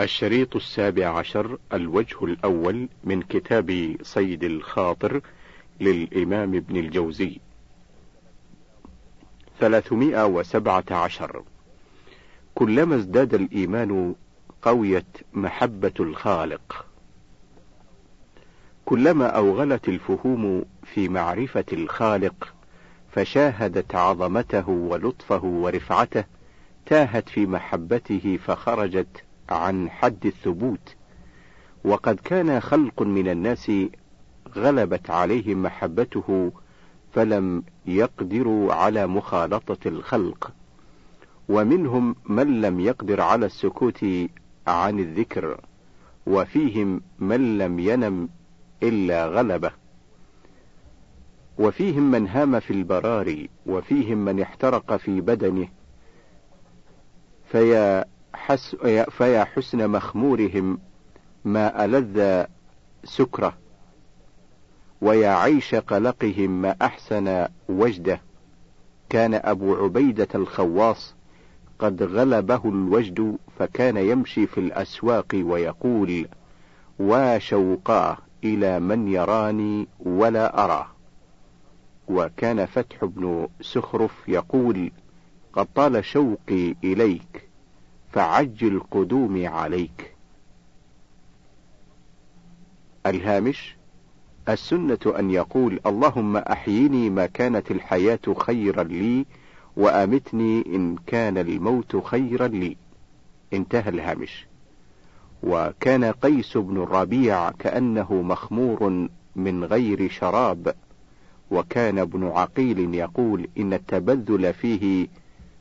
الشريط السابع عشر الوجه الأول من كتاب صيد الخاطر للإمام ابن الجوزي. ثلاثمائة وسبعة عشر. كلما ازداد الإيمان قويت محبة الخالق. كلما أوغلت الفهوم في معرفة الخالق فشاهدت عظمته ولطفه ورفعته تاهت في محبته فخرجت عن حد الثبوت. وقد كان خلق من الناس غلبت عليهم محبته فلم يقدروا على مخالطة الخلق. ومنهم من لم يقدر على السكوت عن الذكر وفيهم من لم ينم إلا غلبه. وفيهم من هام في البراري وفيهم من احترق في بدنه. فيا حس فيا حسن مخمورهم ما ألذ سكره ويا عيش قلقهم ما أحسن وجده. كان أبو عبيدة الخواص قد غلبه الوجد فكان يمشي في الأسواق ويقول وشوقاه إلى من يراني ولا أراه. وكان فتح بن سخرف يقول قد طال شوقي إليك. فعجل قدومي عليك. الهامش السنة أن يقول اللهم أحيني ما كانت الحياة خيرا لي وأمتني إن كان الموت خيرا لي. انتهى الهامش. وكان قيس بن الربيع كأنه مخمور من غير شراب وكان ابن عقيل يقول إن التبذل فيه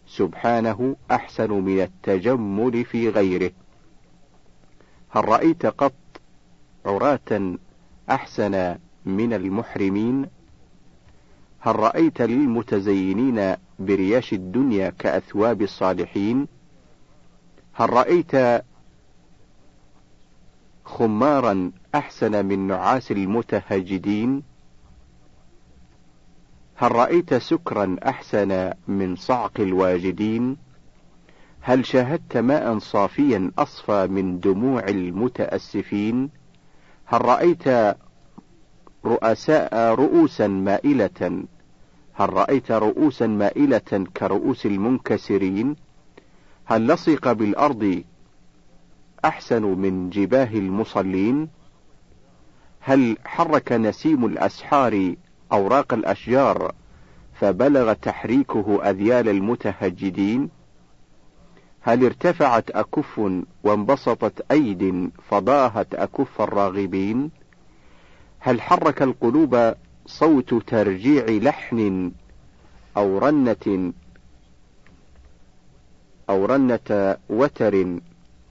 سبحانه أحسن من التجمل في غيره. هل رأيت قط عراة أحسن من المحرمين؟ هل رأيت للمتزينين برياش الدنيا كأثواب الصالحين؟ هل رأيت خمارا أحسن من نعاس المتهجدين؟ هل رأيت سكرا أحسن من صعق الواجدين؟ هل شاهدت ماء صافيا أصفى من دموع المتأسفين؟ هل رأيت رؤساء رؤوسا مائلة؟ هل رأيت رؤوسا مائلة كرؤوس المنكسرين؟ هل لصق بالأرض أحسن من جباه المصلين؟ هل حرك نسيم الأسحار أوراق الأشجار فبلغ تحريكه أذيال المتهجدين. هل ارتفعت أكف وانبسطت أيد فضاهت أكف الراغبين؟ هل حرك القلوب صوت ترجيع لحن أو رنة أو رنة وتر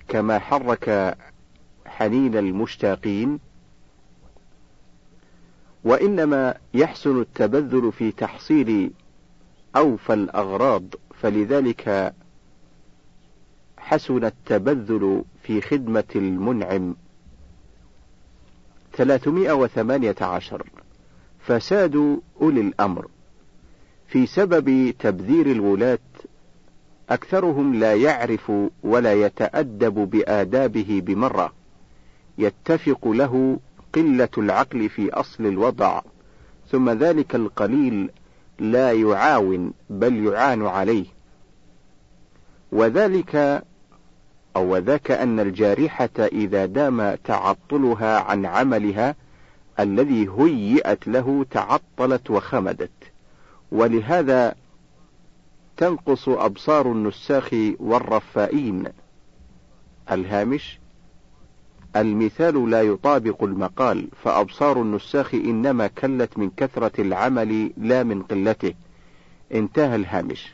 كما حرك حنين المشتاقين؟ وإنما يحسن التبذل في تحصيل أوفى الأغراض فلذلك حسن التبذل في خدمة المنعم. 318 فساد أولي الأمر. في سبب تبذير الولاة أكثرهم لا يعرف ولا يتأدب بآدابه بمرة. يتفق له قلة العقل في أصل الوضع ثم ذلك القليل لا يعاون بل يعان عليه. وذلك أو وذاك أن الجارحة إذا دام تعطلها عن عملها الذي هيئت له تعطلت وخمدت. ولهذا تنقص أبصار النساخ والرفائين الهامش المثال لا يطابق المقال فأبصار النساخ إنما كلت من كثرة العمل لا من قلته. انتهى الهامش.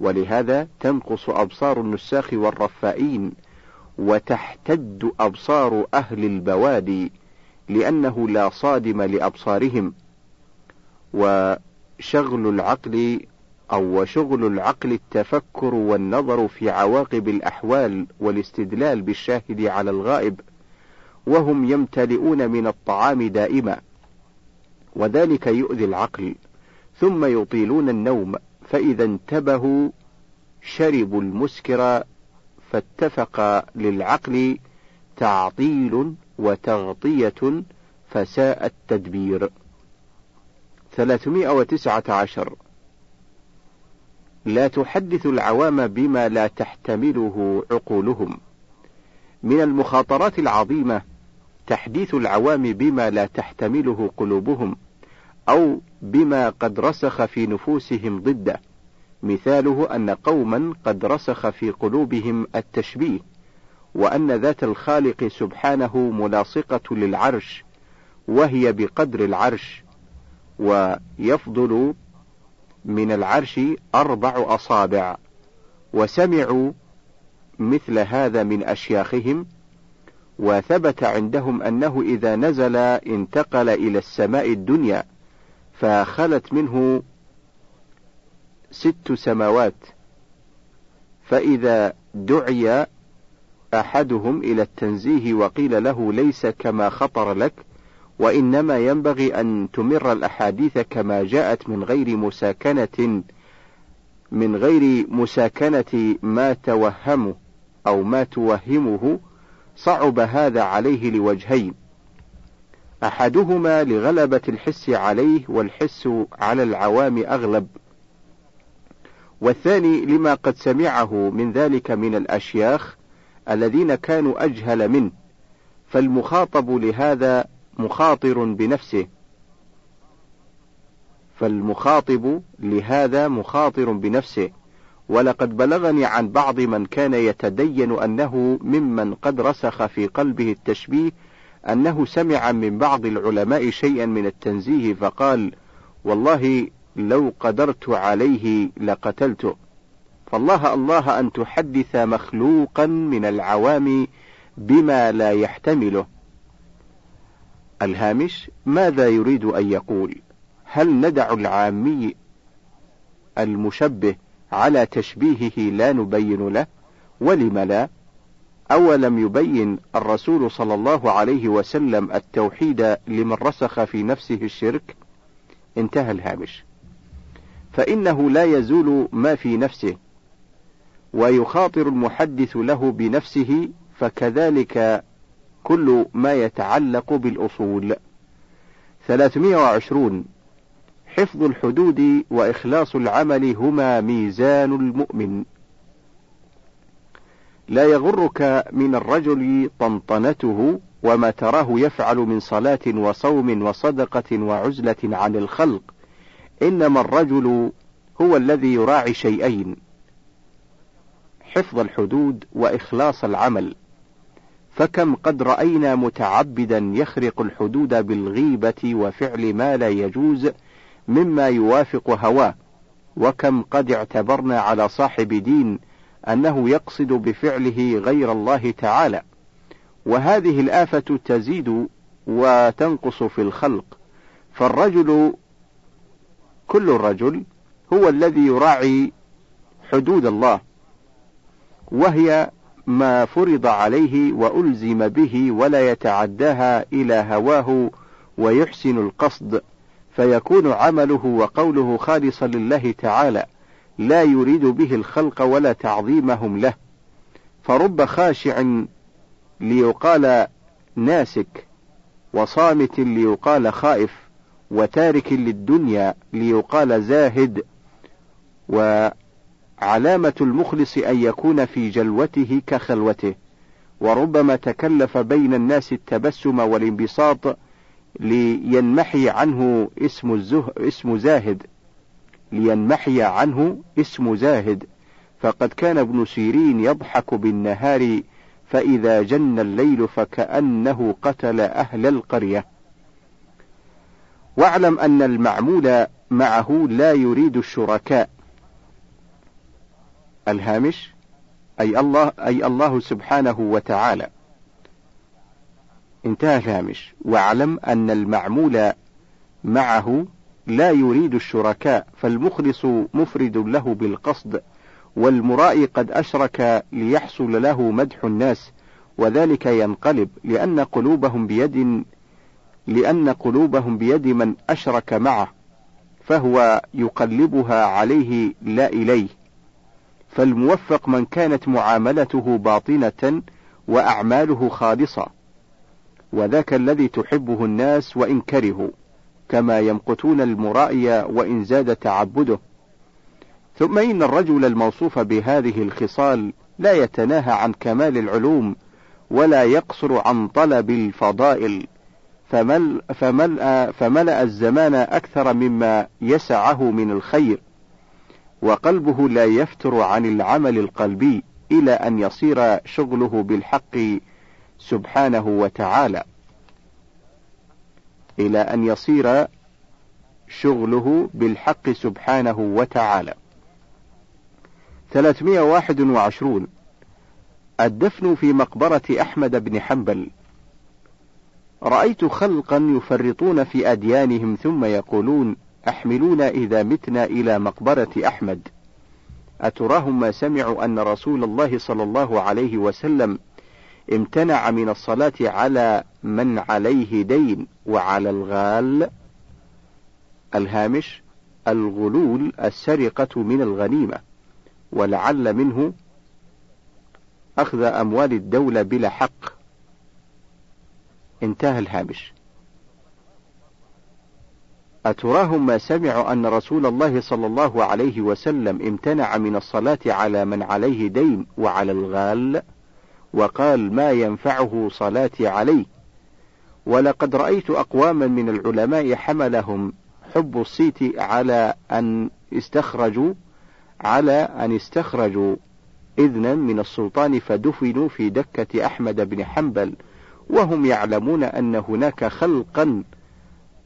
ولهذا تنقص أبصار النساخ والرفائين وتحتد أبصار أهل البوادي لأنه لا صادم لأبصارهم. وشغل العقل أو وشغل العقل التفكر والنظر في عواقب الأحوال والاستدلال بالشاهد على الغائب وهم يمتلئون من الطعام دائما. وذلك يؤذي العقل ثم يطيلون النوم فإذا انتبهوا شربوا المسكر فاتفق للعقل تعطيل وتغطية فساء التدبير. 319 لا تحدث العوام بما لا تحتمله عقولهم. من المخاطرات العظيمة تحديث العوام بما لا تحتمله قلوبهم أو بما قد رسخ في نفوسهم ضده. مثاله أن قوما قد رسخ في قلوبهم التشبيه وأن ذات الخالق سبحانه ملاصقة للعرش وهي بقدر العرش ويفضل من العرش أربع أصابع وسمعوا مثل هذا من أشياخهم وثبت عندهم أنه إذا نزل انتقل إلى السماء الدنيا فخلت منه ست سماوات. فإذا دعي أحدهم إلى التنزيه وقيل له ليس كما خطر لك وإنما ينبغي أن تمر الأحاديث كما جاءت من غير مساكنة من غير مساكنة ما توهمه أو ما توهمه صعب هذا عليه لوجهين. أحدهما لغلبة الحس عليه والحس على العوام أغلب. والثاني لما قد سمعه من ذلك من الأشياخ الذين كانوا أجهل منه. فالمخاطب لهذا مخاطر بنفسه. فالمخاطب لهذا مخاطر بنفسه. ولقد بلغني عن بعض من كان يتدين أنه ممن قد رسخ في قلبه التشبيه أنه سمع من بعض العلماء شيئا من التنزيه فقال والله لو قدرت عليه لقتلته. فالله الله أن تحدث مخلوقا من العوام بما لا يحتمله. الهامش ماذا يريد أن يقول؟ هل ندع العامي المشبه على تشبيهه لا نبين له؟ ولم لا؟ أولم يبين الرسول صلى الله عليه وسلم التوحيد لمن رسخ في نفسه الشرك؟ انتهى الهامش. فإنه لا يزول ما في نفسه ويخاطر المحدث له بنفسه فكذلك كل ما يتعلق بالأصول. 320 حفظ الحدود وإخلاص العمل هما ميزان المؤمن. لا يغرك من الرجل طنطنته وما تراه يفعل من صلاة وصوم وصدقة وعزلة عن الخلق إنما الرجل هو الذي يراعي شيئين حفظ الحدود وإخلاص العمل. فكم قد رأينا متعبدا يخرق الحدود بالغيبة وفعل ما لا يجوز مما يوافق هواه وكم قد اعتبرنا على صاحب دين أنه يقصد بفعله غير الله تعالى. وهذه الآفة تزيد وتنقص في الخلق. فالرجل كل الرجل هو الذي يراعي حدود الله وهي ما فرض عليه وألزم به ولا يتعداها إلى هواه ويحسن القصد فيكون عمله وقوله خالصا لله تعالى لا يريد به الخلق ولا تعظيمهم له فرب خاشع ليقال ناسك وصامت ليقال خائف وتارك للدنيا ليقال زاهد وعلامة المخلص أن يكون في جلوته كخلوته وربما تكلف بين الناس التبسم والانبساط لينمحي عنه اسم الزه اسم زاهد. لينمحي عنه اسم زاهد. فقد كان ابن سيرين يضحك بالنهار فإذا جن الليل فكأنه قتل أهل القرية. واعلم أن المعمول معه لا يريد الشركاء. الهامش أي الله أي الله سبحانه وتعالى. انتهى الهامش. واعلم أن المعمول معه لا يريد الشركاء فالمخلص مفرد له بالقصد والمرائي قد أشرك ليحصل له مدح الناس وذلك ينقلب لأن قلوبهم بيد لأن قلوبهم بيد من أشرك معه فهو يقلبها عليه لا إليه. فالموفق من كانت معاملته باطنة وأعماله خالصة وذاك الذي تحبه الناس وإن كرهوا كما يمقتون المرائي وإن زاد تعبده. ثم إن الرجل الموصوف بهذه الخصال لا يتناهى عن كمال العلوم ولا يقصر عن طلب الفضائل فمل فملأ, فملأ الزمان أكثر مما يسعه من الخير. وقلبه لا يفتر عن العمل القلبي إلى أن يصير شغله بالحق سبحانه وتعالى. إلى أن يصير شغله بالحق سبحانه وتعالى. 321 الدفن في مقبرة أحمد بن حنبل. رأيت خلقا يفرطون في أديانهم ثم يقولون أحملونا إذا متنا إلى مقبرة أحمد. أتراهم ما سمعوا أن رسول الله صلى الله عليه وسلم امتنع من الصلاة على من عليه دين وعلى الغال الهامش الغلول السرقة من الغنيمة ولعل منه أخذ أموال الدولة بلا حق. انتهى الهامش. أتراهم ما سمعوا أن رسول الله صلى الله عليه وسلم امتنع من الصلاة على من عليه دين وعلى الغال وقال ما ينفعه صلاتي عليه ولقد رأيت أقواما من العلماء حملهم حب الصيت على أن استخرجوا على أن استخرجوا إذنا من السلطان فدفنوا في دكة أحمد بن حنبل وهم يعلمون أن هناك خلقا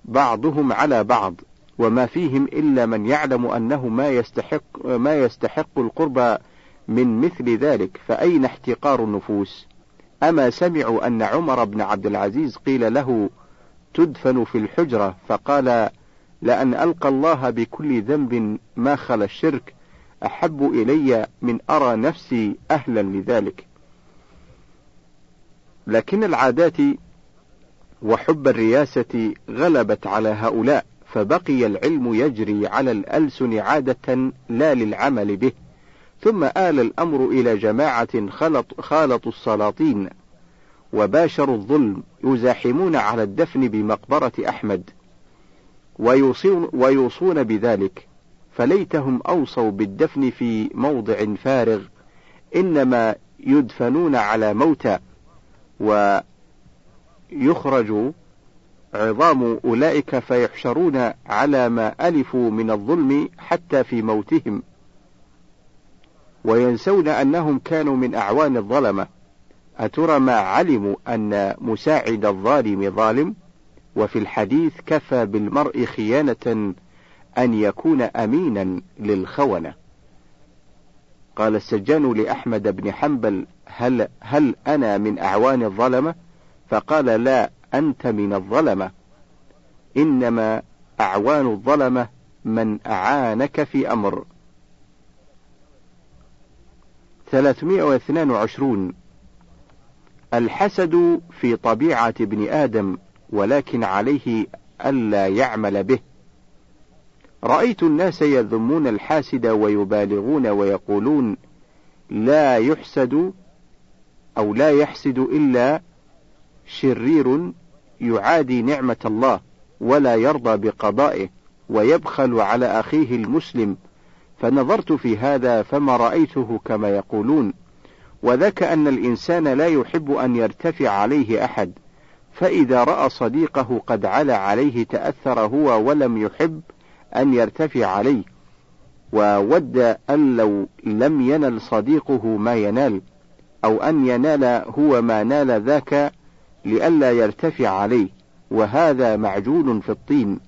بعضهم على بعض وما فيهم إلا من يعلم أنه ما يستحق ما يستحق القرب من مثل ذلك فأين احتقار النفوس؟ أما سمعوا أن عمر بن عبد العزيز قيل له تدفن في الحجرة فقال لأن ألقى الله بكل ذنب ما خلا الشرك أحب إلي من أرى نفسي أهلا لذلك. لكن العادات وحب الرياسة غلبت على هؤلاء فبقي العلم يجري على الألسن عادة لا للعمل به. ثم آل الأمر إلى جماعة خلط خالطوا السلاطين وباشروا الظلم يزاحمون على الدفن بمقبرة أحمد. ويوصون, ويوصون بذلك. فليتهم أوصوا بالدفن في موضع فارغ إنما يدفنون على موتى. ويخرج عظام أولئك فيحشرون على ما ألفوا من الظلم حتى في موتهم. وينسون أنهم كانوا من أعوان الظلمة. أترى ما علموا أن مساعد الظالم ظالم؟ وفي الحديث كفى بالمرء خيانة أن يكون أمينا للخونة. قال السجان لأحمد بن حنبل هل, هل أنا من أعوان الظلمة؟ فقال لا أنت من الظلمة. إنما أعوان الظلمة من أعانك في أمر. 322 الحسد في طبيعة ابن آدم ولكن عليه ألا يعمل به. رأيت الناس يذمون الحاسد ويبالغون ويقولون لا يحسد أو لا يحسد إلا شرير يعادي نعمة الله ولا يرضى بقضائه ويبخل على أخيه المسلم. فنظرت في هذا فما رأيته كما يقولون. وذاك أن الإنسان لا يحب أن يرتفع عليه أحد. فإذا رأى صديقه قد علا عليه تأثر هو ولم يحب أن يرتفع عليه. وود أن لو لم ينل صديقه ما ينال أو أن ينال هو ما نال ذاك لئلا يرتفع عليه وهذا معجون في الطين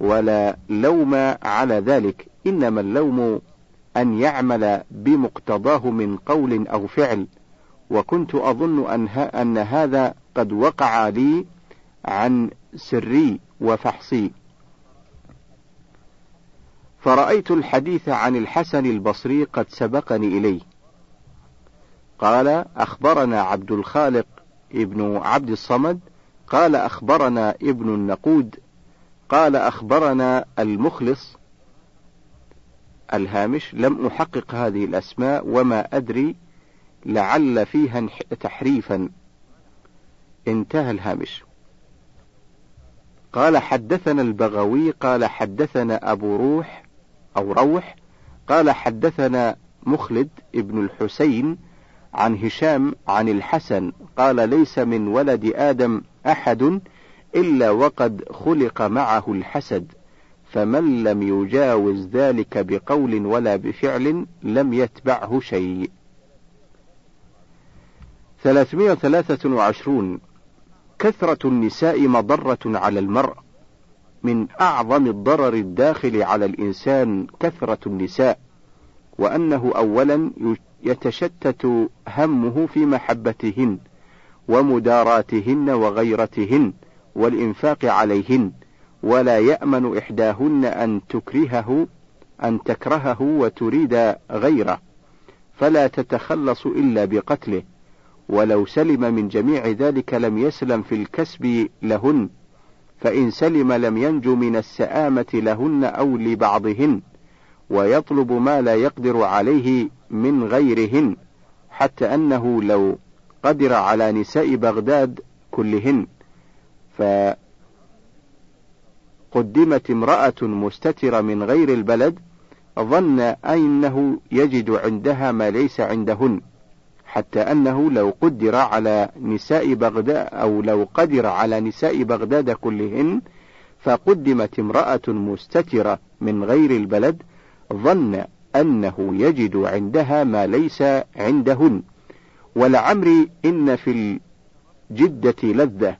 ولا لوم على ذلك إنما اللوم أن يعمل بمقتضاه من قول أو فعل. وكنت أظن أن, أن هذا قد وقع لي عن سري وفحصي. فرأيت الحديث عن الحسن البصري قد سبقني إليه. قال أخبرنا عبد الخالق ابن عبد الصمد قال أخبرنا ابن النقود قال أخبرنا المخلص الهامش لم أحقق هذه الأسماء وما أدري لعل فيها تحريفا. انتهى الهامش. قال حدثنا البغوي قال حدثنا أبو روح أو روح قال حدثنا مخلد ابن الحسين عن هشام عن الحسن قال ليس من ولد آدم أحد إلا وقد خلق معه الحسد فمن لم يجاوز ذلك بقول ولا بفعل لم يتبعه شيء. 323 كثرة النساء مضرة على المرء. من أعظم الضرر الداخل على الإنسان كثرة النساء وأنه أولا يتشتت همه في محبتهن ومداراتهن وغيرتهن والإنفاق عليهن ولا يأمن إحداهن أن تكرهه أن تكرهه وتريد غيره فلا تتخلص إلا بقتله ولو سلم من جميع ذلك لم يسلم في الكسب لهن فإن سلم لم ينجو من السآمة لهن أو لبعضهن ويطلب ما لا يقدر عليه من غيرهن حتى أنه لو قدر على نساء بغداد كلهن. فقدمت امرأة مستترة من غير البلد ظن أنه يجد عندها ما ليس عندهن. حتى أنه لو قدر على نساء بغداد أو لو قدر على نساء بغداد كلهن فقدمت امرأة مستترة من غير البلد ظن أنه يجد عندها ما ليس عندهن. ولعمري إن في الجدة لذة.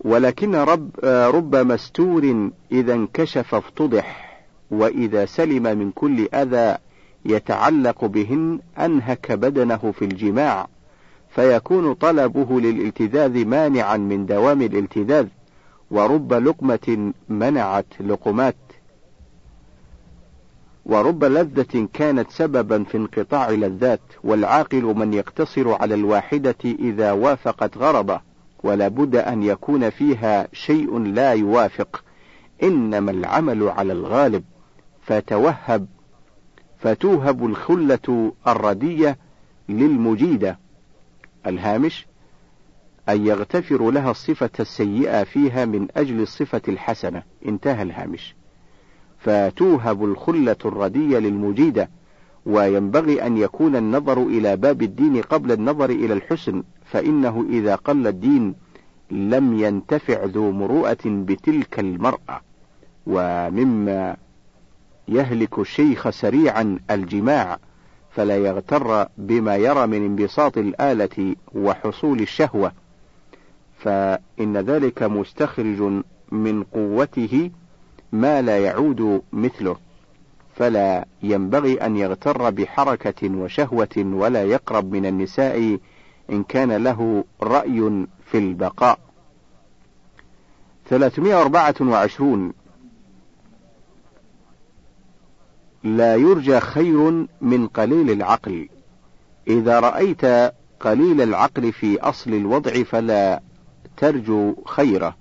ولكن رب, رب مستور إذا انكشف افتضح وإذا سلم من كل أذى يتعلق بهن أنهك بدنه في الجماع فيكون طلبه للالتذاذ مانعا من دوام الالتذاذ. ورب لقمة منعت لقمات. ورب لذة كانت سببا في انقطاع لذات والعاقل من يقتصر على الواحدة إذا وافقت غرضه ولا بد أن يكون فيها شيء لا يوافق. إنما العمل على الغالب. فتوهب فتوهب الخلة الردية للمجيدة. الهامش أن يغتفر لها الصفة السيئة فيها من أجل الصفة الحسنة. انتهى الهامش. فتوهب الخلة الردية للمجيدة وينبغي أن يكون النظر إلى باب الدين قبل النظر إلى الحسن فإنه إذا قل الدين لم ينتفع ذو مروءة بتلك المرأة. ومما يهلك الشيخ سريعا الجماع فلا يغتر بما يرى من انبساط الآلة وحصول الشهوة. فإن ذلك مستخرج من قوته ما لا يعود مثله فلا ينبغي أن يغتر بحركة وشهوة ولا يقرب من النساء إن كان له رأي في البقاء. 324 لا يرجى خير من قليل العقل. إذا رأيت قليل العقل في أصل الوضع فلا ترجو خيره.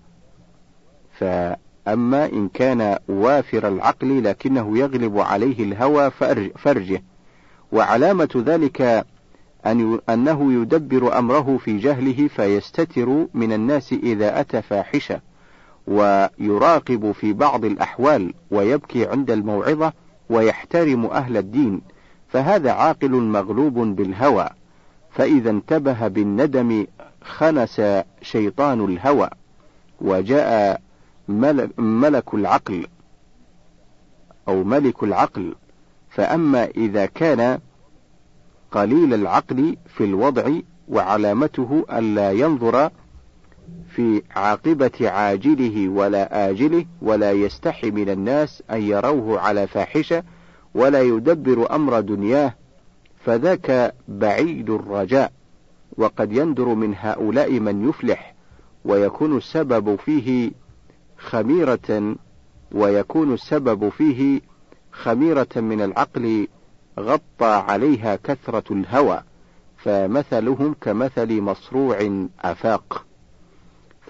فأما إن كان وافر العقل لكنه يغلب عليه الهوى فرجه. وعلامة ذلك أن أنه يدبر أمره في جهله فيستتر من الناس إذا أتى فاحشة ويراقب في بعض الأحوال ويبكي عند الموعظة ويحترم أهل الدين فهذا عاقل مغلوب بالهوى. فإذا انتبه بالندم خنس شيطان الهوى وجاء ملك العقل أو ملك العقل. فأما إذا كان قليل العقل في الوضع وعلامته ألا ينظر في عاقبة عاجله ولا آجله ولا يستحي من الناس أن يروه على فاحشة ولا يدبر أمر دنياه فذاك بعيد الرجاء وقد يندر من هؤلاء من يفلح ويكون السبب فيه خميرة ويكون السبب فيه خميرة من العقل غطى عليها كثرة الهوى فمثلهم كمثل مصروع أفاق.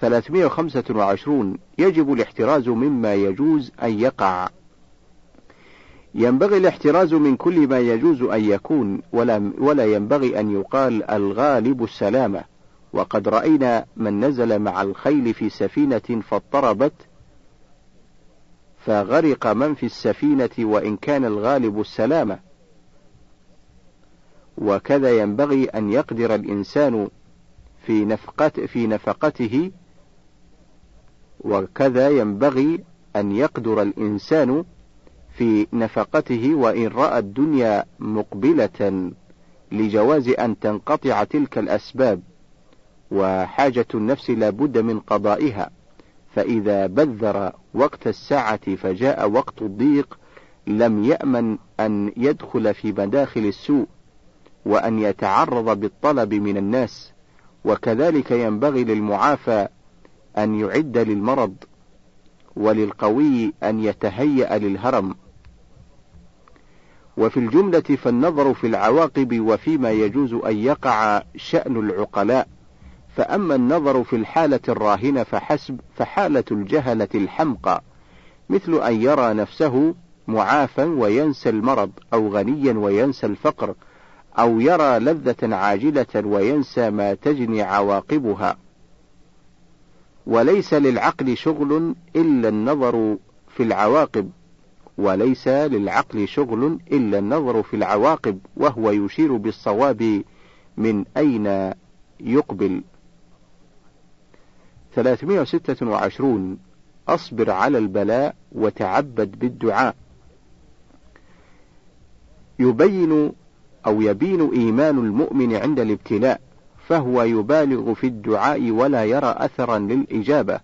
325 يجب الاحتراز مما يجوز أن يقع. ينبغي الاحتراز من كل ما يجوز أن يكون ولا, ولا ينبغي أن يقال الغالب السلامة. وقد رأينا من نزل مع الخيل في سفينة فاضطربت فغرق من في السفينة وإن كان الغالب السلامة وكذا ينبغي أن يقدر الإنسان في نفقت في نفقته وكذا ينبغي أن يقدر الإنسان في نفقته وإن رأى الدنيا مقبلة لجواز أن تنقطع تلك الأسباب. وحاجة النفس لا بد من قضائها فإذا بذر وقت الساعة فجاء وقت الضيق لم يأمن أن يدخل في مداخل السوء وأن يتعرض بالطلب من الناس وكذلك ينبغي للمعافى أن يعد للمرض وللقوي أن يتهيأ للهرم. وفي الجملة فالنظر في العواقب وفيما يجوز أن يقع شأن العقلاء. فأما النظر في الحالة الراهنة فحسب فحالة الجهلة الحمقى مثل أن يرى نفسه معافى وينسى المرض أو غنيا وينسى الفقر أو يرى لذة عاجلة وينسى ما تجني عواقبها. وليس للعقل شغل إلا النظر في العواقب وليس للعقل شغل إلا النظر في العواقب وهو يشير بالصواب من أين يقبل. 326 أصبر على البلاء وتعبد بالدعاء. يبين أو يبين إيمان المؤمن عند الابتلاء فهو يبالغ في الدعاء ولا يرى أثرا للإجابة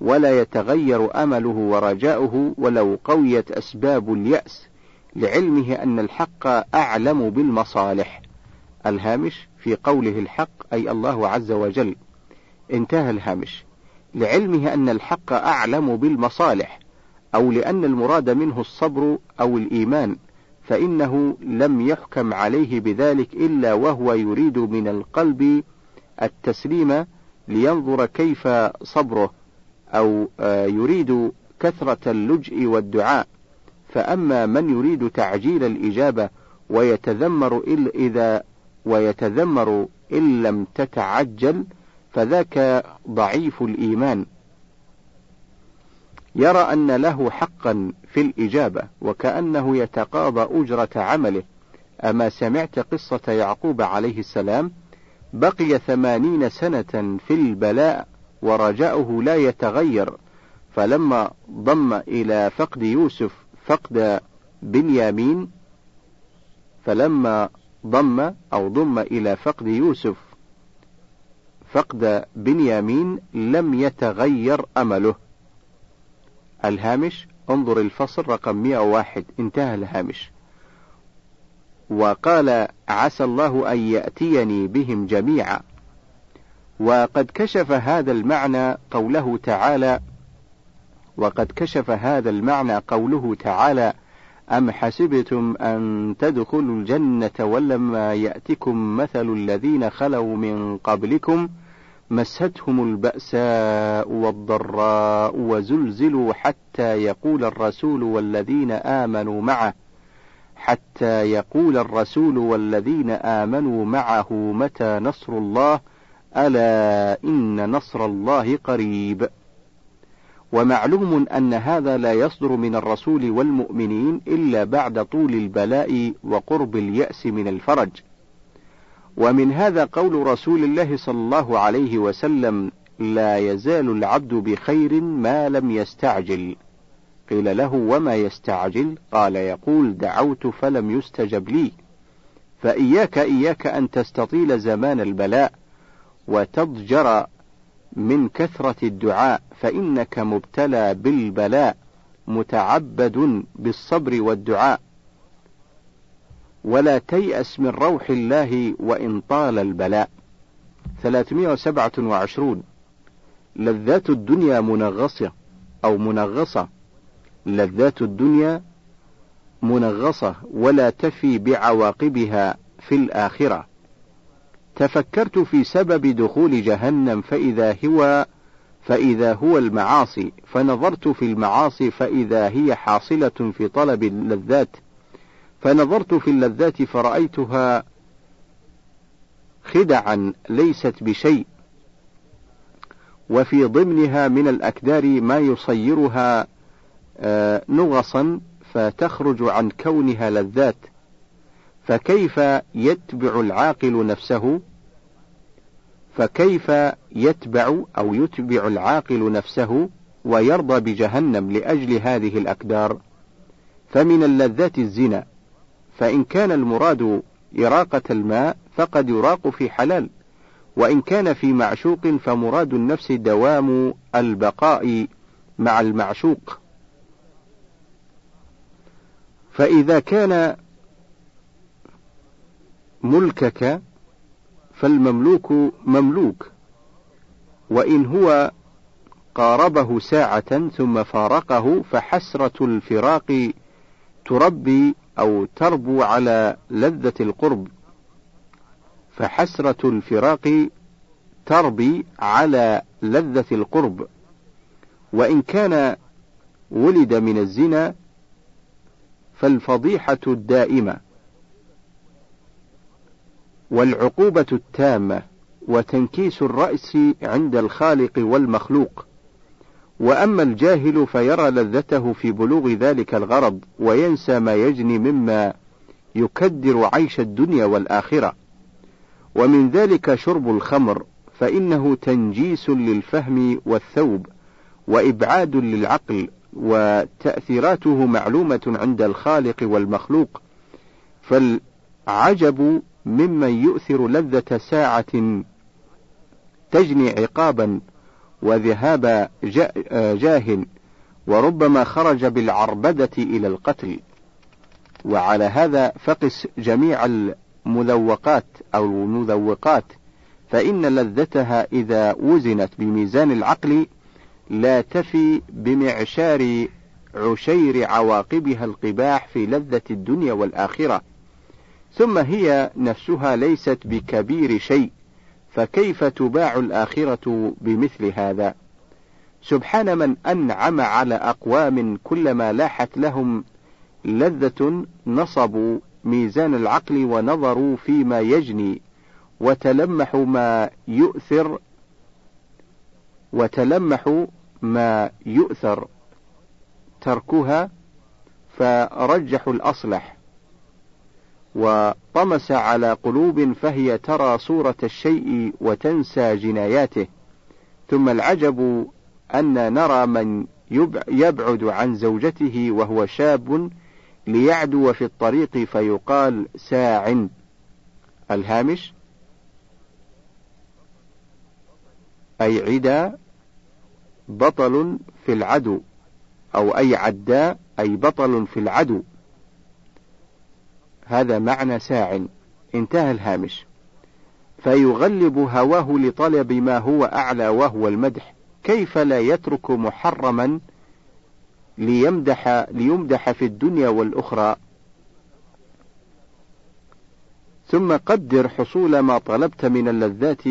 ولا يتغير أمله ورجاؤه ولو قويت أسباب اليأس لعلمه أن الحق أعلم بالمصالح. الهامش في قوله الحق أي الله عز وجل. انتهى الهامش. لعلمه أن الحق أعلم بالمصالح أو لأن المراد منه الصبر أو الإيمان فإنه لم يحكم عليه بذلك إلا وهو يريد من القلب التسليم لينظر كيف صبره أو آه، يريد كثرة اللجء والدعاء. فأما من يريد تعجيل الإجابة ويتذمر إذا ويتذمر إن لم تتعجل فذاك ضعيف الإيمان. يرى أن له حقا في الإجابة وكأنه يتقاضى أجرة عمله. أما سمعت قصة يعقوب عليه السلام بقي ثمانين سنة في البلاء ورجاؤه لا يتغير. فلما ضم إلى فقد يوسف فقد بنيامين فلما ضم أو ضم إلى فقد يوسف فقد بنيامين لم يتغير أمله. الهامش انظر الفصل رقم 101 انتهى الهامش. وقال عسى الله أن يأتيني بهم جميعا. وقد كشف هذا المعنى قوله تعالى وقد كشف هذا المعنى قوله تعالى أم حسبتم أن تدخلوا الجنة ولما يأتكم مثل الذين خلوا من قبلكم؟ مستهم البأساء والضراء وزلزلوا حتى يقول الرسول والذين آمنوا معه حتى يقول الرسول والذين آمنوا معه متى نصر الله؟ ألا إن نصر الله قريب. ومعلوم أن هذا لا يصدر من الرسول والمؤمنين إلا بعد طول البلاء وقرب اليأس من الفرج. ومن هذا قول رسول الله صلى الله عليه وسلم لا يزال العبد بخير ما لم يستعجل. قيل له وما يستعجل؟ قال يقول دعوت فلم يستجب لي. فإياك إياك أن تستطيل زمان البلاء وتضجر من كثرة الدعاء فإنك مبتلى بالبلاء متعبد بالصبر والدعاء. ولا تيأس من روح الله وإن طال البلاء. 327 لذات الدنيا منغصة أو منغصة. لذات الدنيا منغصة ولا تفي بعواقبها في الآخرة. تفكرت في سبب دخول جهنم فإذا هو فإذا هو المعاصي. فنظرت في المعاصي فإذا هي حاصلة في طلب اللذات. فنظرت في اللذات فرأيتها خدعا ليست بشيء وفي ضمنها من الأكدار ما يصيرها آه، نغصا فتخرج عن كونها لذات فكيف يتبع العاقل نفسه؟ فكيف يتبع أو يتبع العاقل نفسه ويرضى بجهنم لأجل هذه الأكدار فمن اللذات الزنا فإن كان المراد إراقة الماء فقد يراق في حلال وإن كان في معشوق فمراد النفس دوام البقاء مع المعشوق. فإذا كان ملكك فالمملوك مملوك وإن هو قاربه ساعة ثم فارقه فحسرة الفراق تربي أو تربو على لذة القرب فحسرة الفراق تربي على لذة القرب. وإن كان ولد من الزنا فالفضيحة الدائمة والعقوبة التامة وتنكيس الرأس عند الخالق والمخلوق. وأما الجاهل فيرى لذته في بلوغ ذلك الغرض وينسى ما يجني مما يكدر عيش الدنيا والآخرة. ومن ذلك شرب الخمر فإنه تنجيس للفهم والثوب وإبعاد للعقل وتأثيراته معلومة عند الخالق والمخلوق. فالعجب ممن يؤثر لذة ساعة تجني عقابا وذهاب جاه وربما خرج بالعربدة إلى القتل. وعلى هذا فقس جميع المذوقات أو المذوقات فإن لذتها إذا وزنت بميزان العقل لا تفي بمعشار عشير عواقبها القباح في لذة الدنيا والآخرة. ثم هي نفسها ليست بكبير شيء. فكيف تباع الآخرة بمثل هذا؟ سبحان من أنعم على أقوام كلما لاحت لهم لذة نصبوا ميزان العقل ونظروا فيما يجني وتلمحوا ما يؤثر وتلمحوا ما يؤثر تركها فرجحوا الأصلح. وطمس على قلوب فهي ترى صورة الشيء وتنسى جناياته. ثم العجب أن نرى من يبعد عن زوجته وهو شاب ليعدو في الطريق فيقال ساع. الهامش؟ أي عدا بطل في العدو أو أي عداء أي بطل في العدو. هذا معنى ساع. انتهى الهامش. فيغلب هواه لطلب ما هو أعلى وهو المدح. كيف لا يترك محرما ليمدح ليمدح في الدنيا والأخرى؟ ثم قدر حصول ما طلبت من اللذات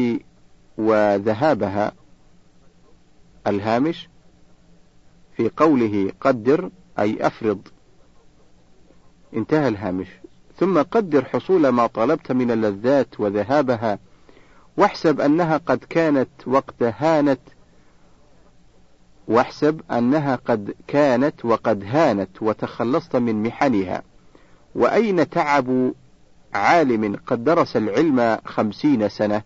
وذهابها. الهامش في قوله قدر أي أفرض. انتهى الهامش. ثم قدر حصول ما طلبت من اللذات وذهابها واحسب أنها قد كانت وقت هانت واحسب أنها قد كانت وقد هانت وتخلصت من محنها. وأين تعب عالم قد درس العلم خمسين سنة؟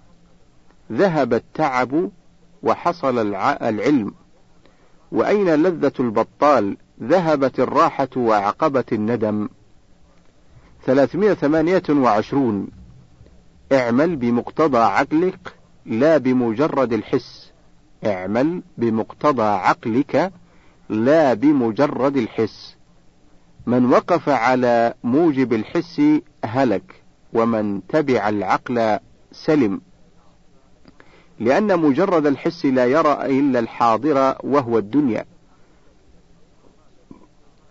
ذهب التعب وحصل العلم. وأين لذة البطال؟ ذهبت الراحة وعقبت الندم. 328 اعمل بمقتضى عقلك لا بمجرد الحس. اعمل بمقتضى عقلك لا بمجرد الحس. من وقف على موجب الحس هلك ومن تبع العقل سلم. لأن مجرد الحس لا يرى إلا الحاضر وهو الدنيا.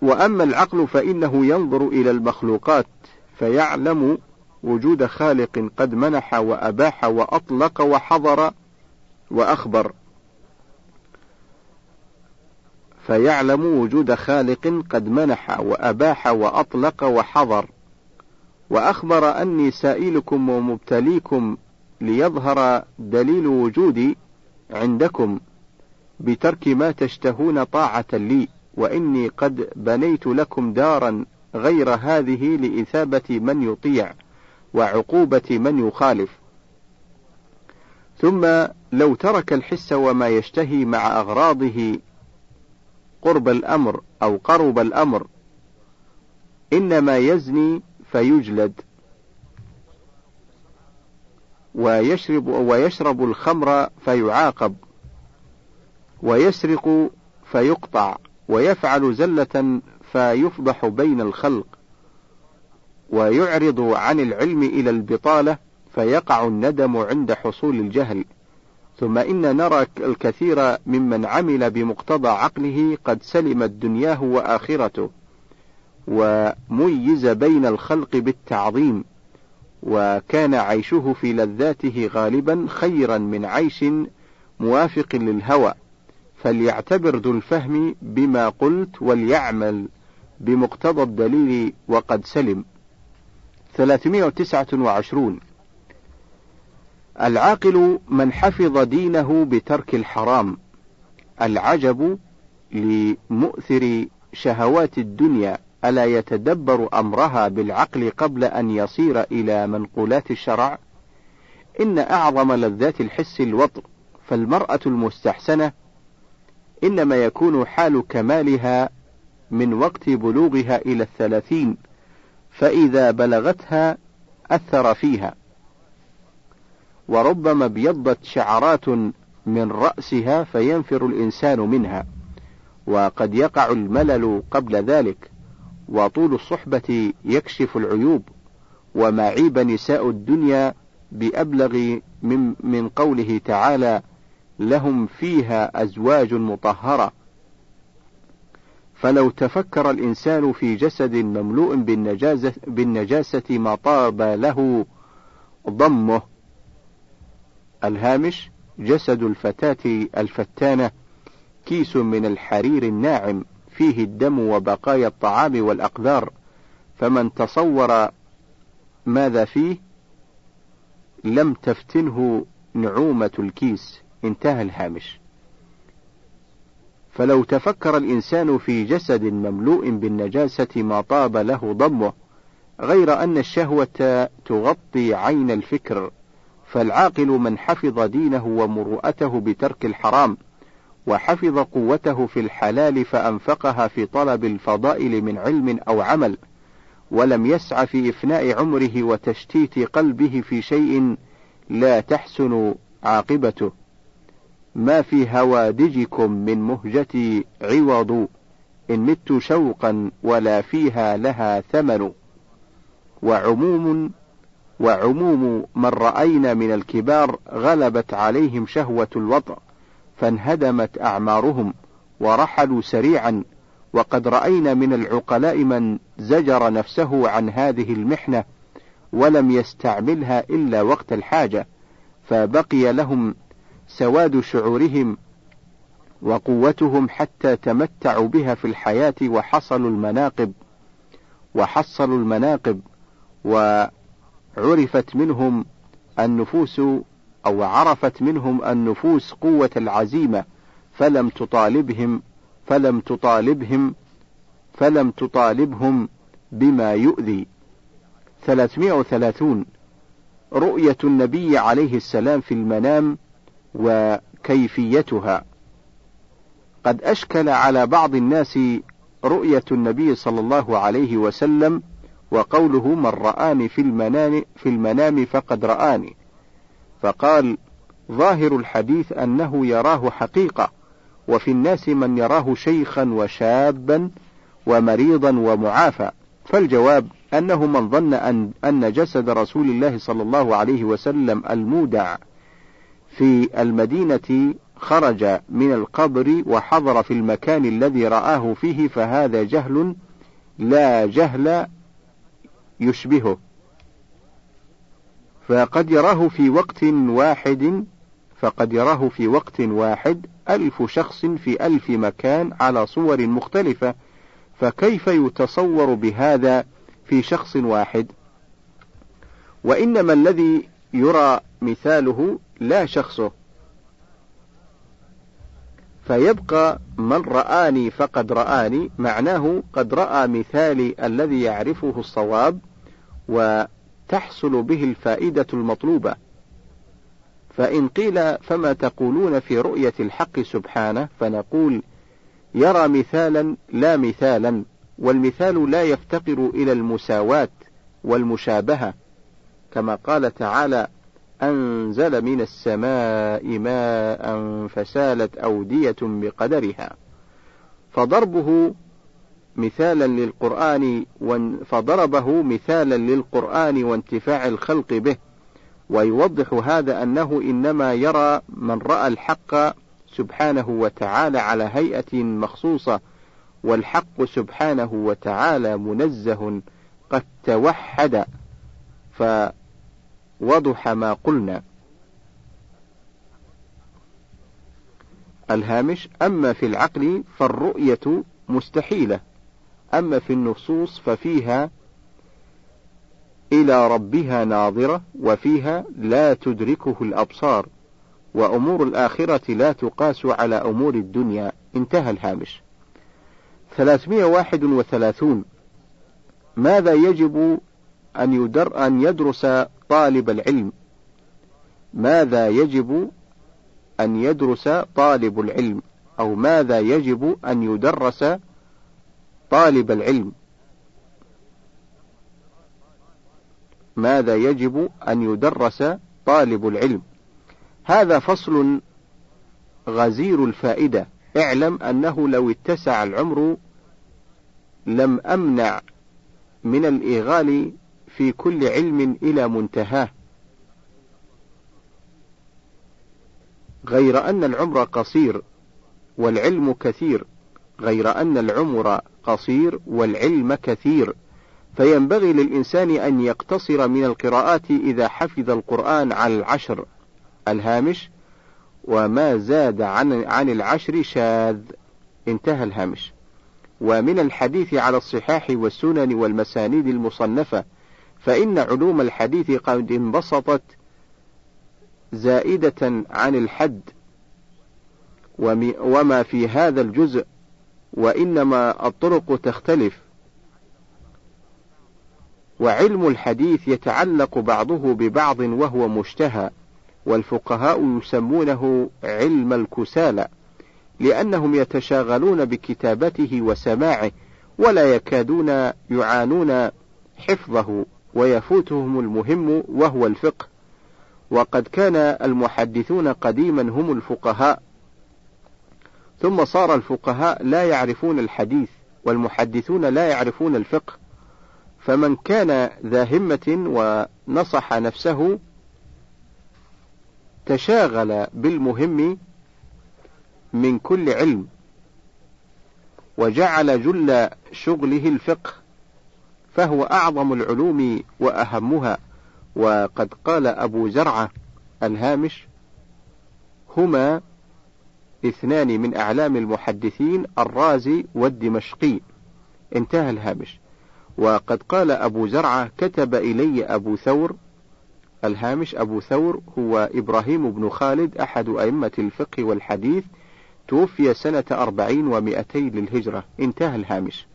وأما العقل فإنه ينظر إلى المخلوقات فيعلم وجود خالق قد منح وأباح وأطلق وحضر وأخبر. فيعلم وجود خالق قد منح وأباح وأطلق وحضر. وأخبر أني سائلكم ومبتليكم ليظهر دليل وجودي عندكم بترك ما تشتهون طاعة لي. وإني قد بنيت لكم دارا غير هذه لإثابة من يطيع وعقوبة من يخالف. ثم لو ترك الحس وما يشتهي مع أغراضه قرب الأمر أو قرب الأمر إنما يزني فيجلد. ويشرب ويشرب الخمر فيعاقب ويسرق فيقطع. ويفعل زلة فيفضح بين الخلق ويعرض عن العلم إلى البطالة فيقع الندم عند حصول الجهل. ثم إن نرى الكثير ممن عمل بمقتضى عقله قد سلمت دنياه وآخرته وميز بين الخلق بالتعظيم وكان عيشه في لذاته غالبا خيرا من عيش موافق للهوى. فليعتبر ذو الفهم بما قلت وليعمل بمقتضى الدليل وقد سلم. 329 العاقل من حفظ دينه بترك الحرام. العجب لمؤثر شهوات الدنيا. ألا يتدبر أمرها بالعقل قبل أن يصير إلى منقولات الشرع؟ إن أعظم لذات الحس الوطء. فالمرأة المستحسنة إنما يكون حال كمالها من وقت بلوغها إلى الثلاثين فإذا بلغتها أثر فيها. وربما ابيضت شعرات من رأسها فينفر الإنسان منها وقد يقع الملل قبل ذلك وطول الصحبة يكشف العيوب ومعيب نساء الدنيا بأبلغ من, من قوله تعالى لهم فيها أزواج مطهرة. فلو تفكر الإنسان في جسد مملوء بالنجاسة, بالنجاسة ما طاب له ضمه. الهامش جسد الفتاة الفتانة كيس من الحرير الناعم فيه الدم وبقايا الطعام والأقذار. فمن تصور ماذا فيه؟ لم تفتنه نعومة الكيس. انتهى الهامش. فلو تفكر الإنسان في جسد مملوء بالنجاسة ما طاب له ضمه غير أن الشهوة تغطي عين الفكر فالعاقل من حفظ دينه ومروءته بترك الحرام وحفظ قوته في الحلال فأنفقها في طلب الفضائل من علم أو عمل ولم يسع في إفناء عمره وتشتيت قلبه في شيء لا تحسن عاقبته. ما في هوادجكم من مهجتي عوض إن مت شوقا ولا فيها لها ثمن. وعموم وعموم من رأينا من الكبار غلبت عليهم شهوة الوطأ فانهدمت أعمارهم ورحلوا سريعا. وقد رأينا من العقلاء من زجر نفسه عن هذه المحنة ولم يستعملها إلا وقت الحاجة فبقي لهم سواد شعورهم وقوتهم حتى تمتعوا بها في الحياة وحصلوا المناقب وحصلوا المناقب وعرفت منهم النفوس أو عرفت منهم النفوس قوة العزيمة فلم تطالبهم فلم تطالبهم فلم تطالبهم بما يؤذي. 330 رؤية النبي عليه السلام في المنام وكيفيتها. قد أشكل على بعض الناس رؤية النبي صلى الله عليه وسلم وقوله من رآني في المنام في المنام فقد رآني فقال ظاهر الحديث أنه يراه حقيقة وفي الناس من يراه شيخا وشابا ومريضا ومعافى. فالجواب أنه من ظن أن, أن جسد رسول الله صلى الله عليه وسلم المودع. في المدينة خرج من القبر وحضر في المكان الذي رآه فيه فهذا جهل لا جهل يشبهه. فقد يراه في وقت واحد فقد يراه في وقت واحد ألف شخص في ألف مكان على صور مختلفة فكيف يتصور بهذا في شخص واحد؟ وإنما الذي يرى مثاله لا شخصه. فيبقى من رآني فقد رآني معناه قد رأى مثالي الذي يعرفه الصواب وتحصل به الفائدة المطلوبة. فإن قيل فما تقولون في رؤية الحق سبحانه فنقول يرى مثالا لا مثالا والمثال لا يفتقر إلى المساواة والمشابهة كما قال تعالى أنزل من السماء ماء فسالت أودية بقدرها. فضربه مثالا للقرآن فضربه مثالا للقرآن وانتفاع الخلق به. ويوضح هذا أنه إنما يرى من رأى الحق سبحانه وتعالى على هيئة مخصوصة والحق سبحانه وتعالى منزه قد توحد. فوضح ما قلنا. الهامش أما في العقل فالرؤية مستحيلة. أما في النصوص ففيها إلى ربها ناظرة وفيها لا تدركه الأبصار. وأمور الآخرة لا تقاس على أمور الدنيا. انتهى الهامش. 331 ماذا يجب أن يدر أن يدرس طالب العلم. ماذا يجب أن يدرس طالب العلم؟ أو ماذا يجب أن يدرس طالب العلم؟ ماذا يجب أن يدرس طالب العلم؟ هذا فصل غزير الفائدة. اعلم أنه لو اتسع العمر لم أمنع من الإيغال في كل علم إلى منتهاه. غير أن العمر قصير والعلم كثير غير أن العمر قصير والعلم كثير. فينبغي للإنسان أن يقتصر من القراءات إذا حفظ القرآن على العشر الهامش وما زاد عن عن العشر شاذ. انتهى الهامش. ومن الحديث على الصحاح والسنن والمسانيد المصنفة فإن علوم الحديث قد انبسطت زائدة عن الحد وما في هذا الجزء وإنما الطرق تختلف. وعلم الحديث يتعلق بعضه ببعض وهو مشتهى والفقهاء يسمونه علم الكسالى لأنهم يتشاغلون بكتابته وسماعه ولا يكادون يعانون حفظه. ويفوتهم المهم وهو الفقه. وقد كان المحدثون قديما هم الفقهاء. ثم صار الفقهاء لا يعرفون الحديث والمحدثون لا يعرفون الفقه. فمن كان ذا همة ونصح نفسه تشاغل بالمهم من كل علم وجعل جل شغله الفقه. فهو أعظم العلوم وأهمها. وقد قال أبو زرعة الهامش هما اثنان من أعلام المحدثين الرازي والدمشقي. انتهى الهامش. وقد قال أبو زرعة كتب إلي أبو ثور الهامش أبو ثور هو إبراهيم بن خالد أحد أئمة الفقه والحديث توفي سنة أربعين ومئتين للهجرة. انتهى الهامش.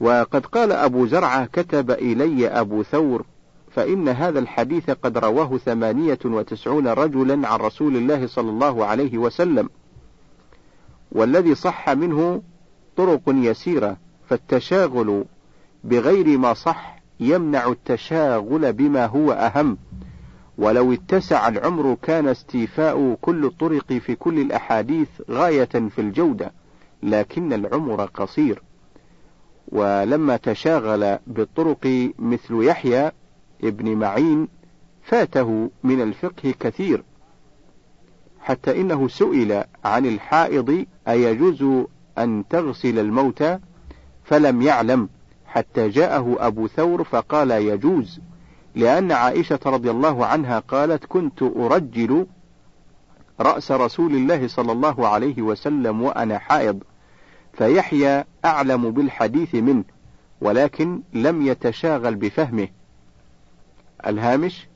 وقد قال أبو زرعة كتب إلي أبو ثور فإن هذا الحديث قد رواه ثمانية وتسعون رجلا عن رسول الله صلى الله عليه وسلم. والذي صح منه طرق يسيرة فالتشاغل بغير ما صح يمنع التشاغل بما هو أهم. ولو اتسع العمر كان استيفاء كل الطرق في كل الأحاديث غاية في الجودة لكن العمر قصير. ولما تشاغل بالطرق مثل يحيى ابن معين فاته من الفقه كثير حتى إنه سئل عن الحائض أيجوز أن تغسل الموتى فلم يعلم حتى جاءه أبو ثور فقال يجوز لأن عائشة رضي الله عنها قالت كنت أرجل رأس رسول الله صلى الله عليه وسلم وأنا حائض فيحيى أعلم بالحديث منه ولكن لم يتشاغل بفهمه. الهامش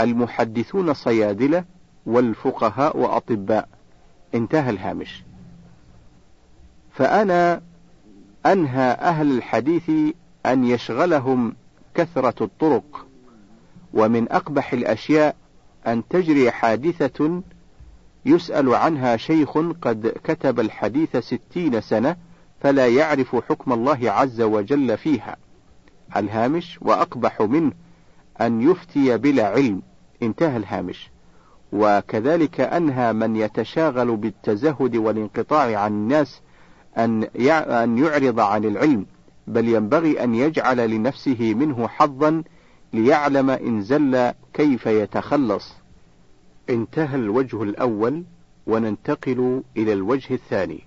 المحدثون صيادلة والفقهاء وأطباء انتهى الهامش. فأنا أنهى أهل الحديث أن يشغلهم كثرة الطرق ومن أقبح الأشياء أن تجري حادثة يسأل عنها شيخ قد كتب الحديث ستين سنة فلا يعرف حكم الله عز وجل فيها. الهامش وأقبح منه أن يفتي بلا علم. انتهى الهامش. وكذلك أنهى من يتشاغل بالتزهد والانقطاع عن الناس أن يعرض عن العلم بل ينبغي أن يجعل لنفسه منه حظا ليعلم إن زل كيف يتخلص. انتهى الوجه الأول وننتقل إلى الوجه الثاني.